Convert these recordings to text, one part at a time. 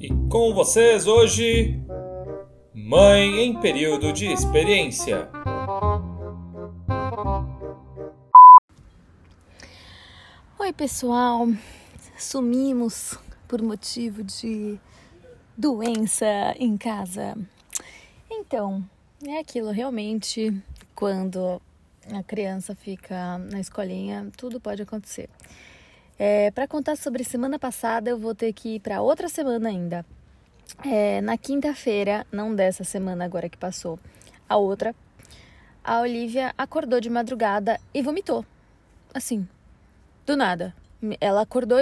E com vocês hoje, Mãe em período de experiência. Oi, pessoal. Sumimos por motivo de doença em casa. Então, é aquilo realmente quando a criança fica na escolinha, tudo pode acontecer. É, para contar sobre semana passada, eu vou ter que ir para outra semana ainda. É, na quinta-feira, não dessa semana agora que passou, a outra, a Olivia acordou de madrugada e vomitou. Assim, do nada. Ela acordou,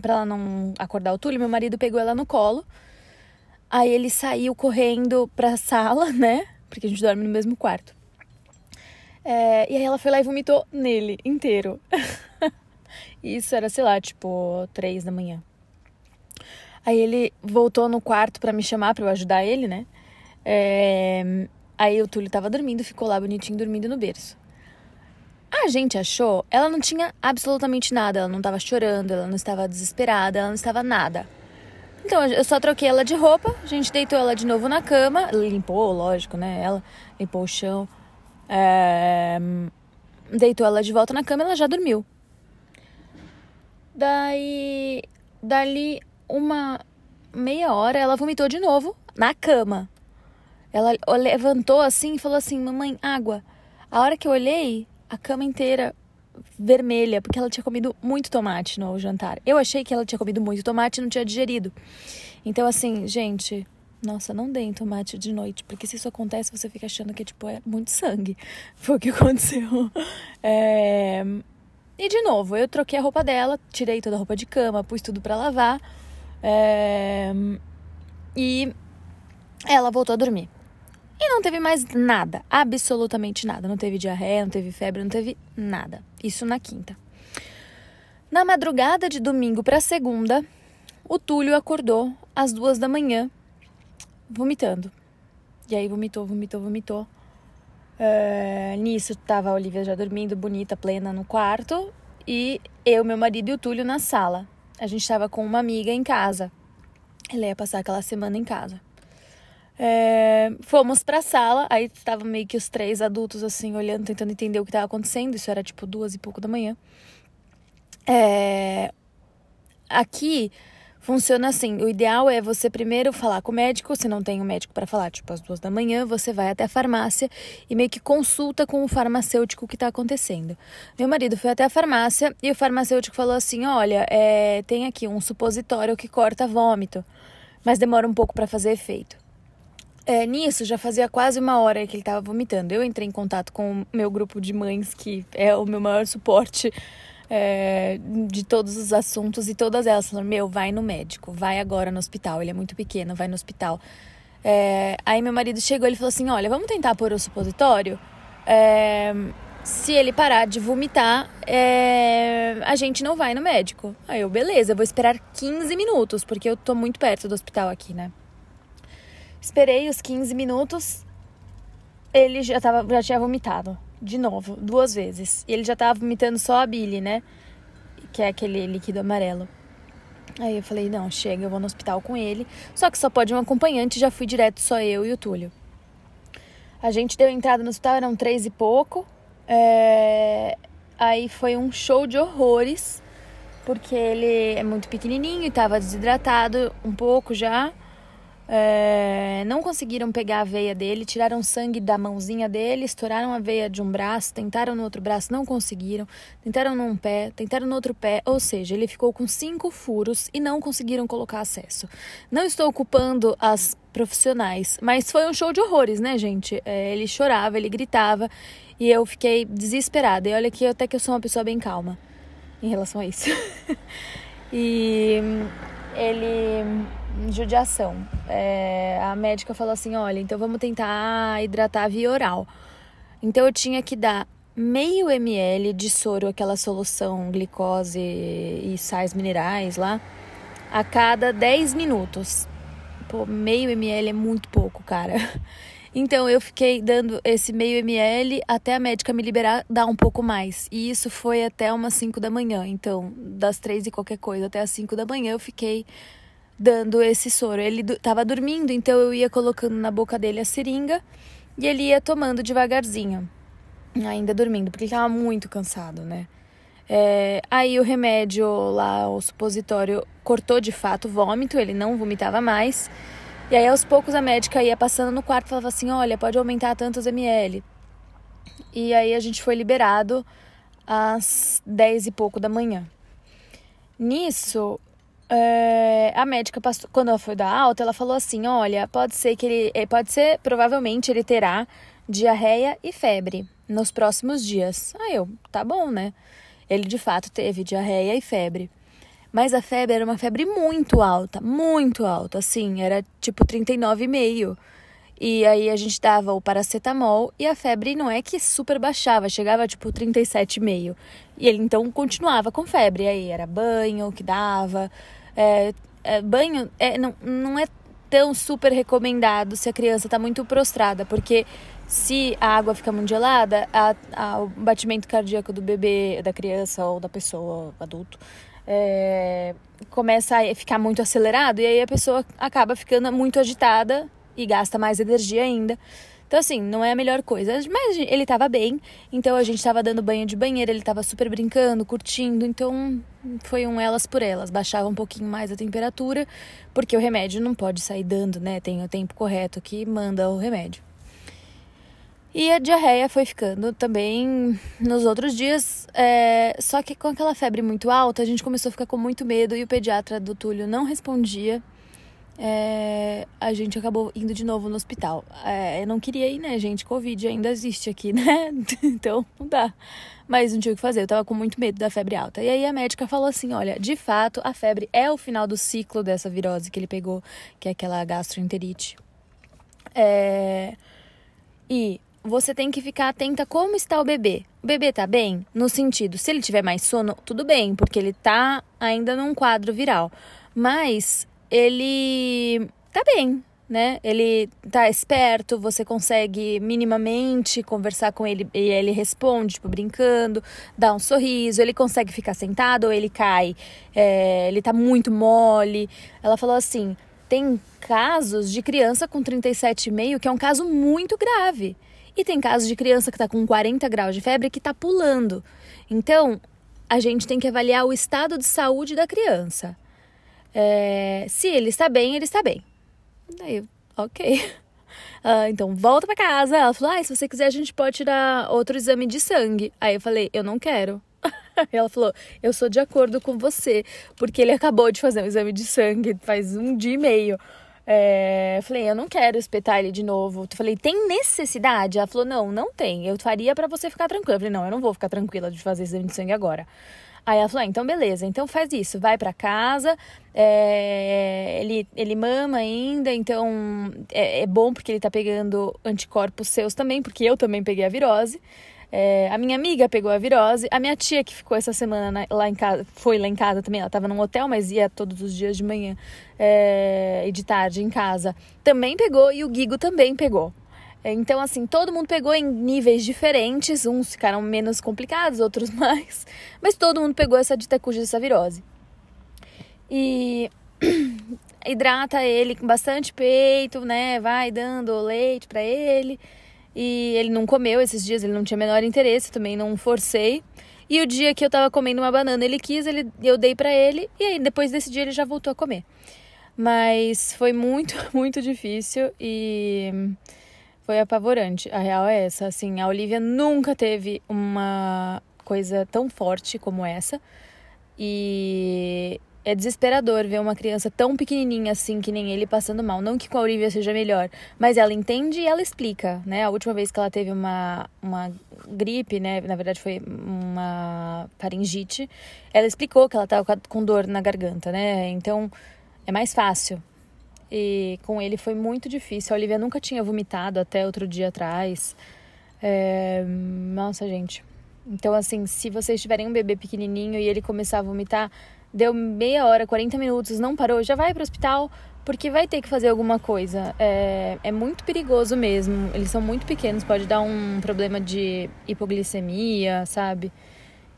para ela não acordar o Túlio, meu marido pegou ela no colo. Aí ele saiu correndo pra sala, né? Porque a gente dorme no mesmo quarto. É, e aí ela foi lá e vomitou nele inteiro. Isso era, sei lá, tipo, três da manhã. Aí ele voltou no quarto para me chamar para eu ajudar ele, né? É... Aí o Túlio tava dormindo, ficou lá bonitinho dormindo no berço. A gente achou, ela não tinha absolutamente nada, ela não tava chorando, ela não estava desesperada, ela não estava nada. Então eu só troquei ela de roupa, a gente deitou ela de novo na cama, limpou, lógico, né? Ela limpou o chão, é... deitou ela de volta na cama e ela já dormiu. Daí, dali uma meia hora, ela vomitou de novo na cama. Ela levantou assim e falou assim: Mamãe, água. A hora que eu olhei, a cama inteira vermelha, porque ela tinha comido muito tomate no jantar. Eu achei que ela tinha comido muito tomate e não tinha digerido. Então, assim, gente, nossa, não deem tomate de noite, porque se isso acontece, você fica achando que, tipo, é muito sangue. Foi o que aconteceu. É... E de novo, eu troquei a roupa dela, tirei toda a roupa de cama, pus tudo para lavar. É... E ela voltou a dormir. E não teve mais nada, absolutamente nada. Não teve diarreia, não teve febre, não teve nada. Isso na quinta. Na madrugada de domingo para segunda, o Túlio acordou às duas da manhã, vomitando. E aí vomitou, vomitou, vomitou. Uh, nisso tava a Olivia já dormindo, bonita, plena no quarto. E eu, meu marido e o Túlio na sala. A gente estava com uma amiga em casa. Ela ia passar aquela semana em casa. É, fomos pra sala, aí estavam meio que os três adultos assim, olhando, tentando entender o que estava acontecendo. Isso era tipo duas e pouco da manhã. É, aqui Funciona assim: o ideal é você primeiro falar com o médico, se não tem um médico para falar, tipo às duas da manhã, você vai até a farmácia e meio que consulta com o farmacêutico o que está acontecendo. Meu marido foi até a farmácia e o farmacêutico falou assim: olha, é, tem aqui um supositório que corta vômito, mas demora um pouco para fazer efeito. É, nisso, já fazia quase uma hora que ele estava vomitando. Eu entrei em contato com o meu grupo de mães, que é o meu maior suporte é, de todos os assuntos e todas elas falaram: Meu, vai no médico, vai agora no hospital. Ele é muito pequeno, vai no hospital. É, aí meu marido chegou e falou assim: Olha, vamos tentar pôr o supositório. É, se ele parar de vomitar, é, a gente não vai no médico. Aí eu, beleza, vou esperar 15 minutos, porque eu tô muito perto do hospital aqui, né? Esperei os 15 minutos, ele já, tava, já tinha vomitado de novo, duas vezes. E ele já tava vomitando só a bile, né? Que é aquele líquido amarelo. Aí eu falei, não, chega, eu vou no hospital com ele. Só que só pode um acompanhante, já fui direto só eu e o Túlio. A gente deu entrada no hospital, eram três e pouco. É... Aí foi um show de horrores, porque ele é muito pequenininho e tava desidratado um pouco já. É, não conseguiram pegar a veia dele, tiraram sangue da mãozinha dele, estouraram a veia de um braço, tentaram no outro braço, não conseguiram, tentaram num pé, tentaram no outro pé, ou seja, ele ficou com cinco furos e não conseguiram colocar acesso. Não estou ocupando as profissionais, mas foi um show de horrores, né, gente? É, ele chorava, ele gritava e eu fiquei desesperada. E olha que até que eu sou uma pessoa bem calma em relação a isso. e ele judiação. É, a médica falou assim: olha, então vamos tentar hidratar via oral. Então eu tinha que dar meio ml de soro, aquela solução glicose e sais minerais lá, a cada 10 minutos. Pô, meio ml é muito pouco, cara. Então eu fiquei dando esse meio ml até a médica me liberar dar um pouco mais. E isso foi até umas 5 da manhã. Então, das 3 e qualquer coisa até as 5 da manhã eu fiquei dando esse soro. Ele estava dormindo, então eu ia colocando na boca dele a seringa e ele ia tomando devagarzinho, ainda dormindo, porque ele estava muito cansado, né? É, aí o remédio lá, o supositório, cortou de fato o vômito, ele não vomitava mais. E aí aos poucos a médica ia passando no quarto e falava assim: olha, pode aumentar tantos ml. E aí a gente foi liberado às 10 e pouco da manhã. Nisso, é, a médica quando ela foi dar alta, ela falou assim: olha, pode ser que ele. Eh, pode ser, provavelmente ele terá diarreia e febre nos próximos dias. Aí eu, tá bom, né? Ele de fato teve diarreia e febre. Mas a febre era uma febre muito alta, muito alta, assim, era tipo 39,5. E aí a gente dava o paracetamol e a febre não é que super baixava, chegava tipo 37,5. E ele então continuava com febre. Aí era banho que dava. É, é, banho é, não, não é tão super recomendado se a criança está muito prostrada, porque se a água fica muito gelada, a, a, o batimento cardíaco do bebê, da criança ou da pessoa, adulto, é, começa a ficar muito acelerado e aí a pessoa acaba ficando muito agitada e gasta mais energia ainda. Então, assim, não é a melhor coisa. Mas ele estava bem, então a gente estava dando banho de banheira, ele estava super brincando, curtindo. Então, foi um elas por elas. Baixava um pouquinho mais a temperatura, porque o remédio não pode sair dando, né? Tem o tempo correto que manda o remédio. E a diarreia foi ficando também nos outros dias. É... Só que com aquela febre muito alta, a gente começou a ficar com muito medo e o pediatra do Túlio não respondia é, a gente acabou indo de novo no hospital. É, eu não queria ir, né, gente? Covid ainda existe aqui, né? então não dá. Mas não tinha o que fazer, eu tava com muito medo da febre alta. E aí a médica falou assim: olha, de fato, a febre é o final do ciclo dessa virose que ele pegou, que é aquela gastroenterite. É, e você tem que ficar atenta como está o bebê. O bebê tá bem? No sentido, se ele tiver mais sono, tudo bem, porque ele tá ainda num quadro viral. Mas ele tá bem, né? Ele tá esperto, você consegue minimamente conversar com ele e ele responde, tipo, brincando, dá um sorriso, ele consegue ficar sentado ou ele cai, é, ele tá muito mole. Ela falou assim: tem casos de criança com 37,5 que é um caso muito grave. E tem casos de criança que tá com 40 graus de febre que tá pulando. Então, a gente tem que avaliar o estado de saúde da criança. É, se ele está bem, ele está bem. Daí ok. Uh, então, volta para casa. Ela falou: ah, se você quiser, a gente pode tirar outro exame de sangue. Aí eu falei: eu não quero. Ela falou: eu sou de acordo com você, porque ele acabou de fazer um exame de sangue faz um dia e meio. É, falei, eu não quero espetar ele de novo. Eu falei, tem necessidade? Ela falou, não, não tem. Eu faria para você ficar tranquila. Eu falei, não, eu não vou ficar tranquila de fazer exame de sangue agora. Aí ela falou: ah, então beleza, então faz isso, vai para casa, é, ele, ele mama ainda, então é, é, bom porque ele tá pegando anticorpos seus também, porque eu também peguei a virose. É, a minha amiga pegou a virose, a minha tia que ficou essa semana lá em casa, foi lá em casa também, ela estava num hotel, mas ia todos os dias de manhã é, e de tarde em casa, também pegou e o Guigo também pegou. Então, assim, todo mundo pegou em níveis diferentes, uns ficaram menos complicados, outros mais, mas todo mundo pegou essa ditecuja, essa virose. E hidrata ele com bastante peito, né? Vai dando leite para ele. E ele não comeu esses dias, ele não tinha menor interesse, também não forcei. E o dia que eu tava comendo uma banana, ele quis, ele, eu dei para ele, e aí depois desse dia ele já voltou a comer. Mas foi muito, muito difícil e foi apavorante. A real é essa, assim, a Olivia nunca teve uma coisa tão forte como essa. E é desesperador ver uma criança tão pequenininha assim que nem ele passando mal. Não que com a Olivia seja melhor, mas ela entende e ela explica, né? A última vez que ela teve uma, uma gripe, né? Na verdade foi uma faringite. Ela explicou que ela estava com dor na garganta, né? Então é mais fácil. E com ele foi muito difícil. A Olivia nunca tinha vomitado até outro dia atrás. É... Nossa, gente. Então, assim, se vocês tiverem um bebê pequenininho e ele começar a vomitar, deu meia hora, 40 minutos, não parou, já vai para o hospital, porque vai ter que fazer alguma coisa. É, é muito perigoso mesmo. Eles são muito pequenos, pode dar um problema de hipoglicemia, sabe?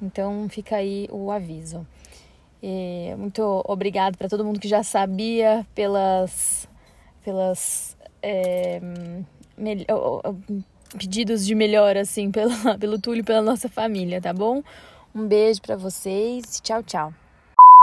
Então, fica aí o aviso. E muito obrigado para todo mundo que já sabia pelas pelas é, pedidos de melhora assim pela, pelo Túlio pela nossa família, tá bom? Um beijo para vocês. Tchau, tchau.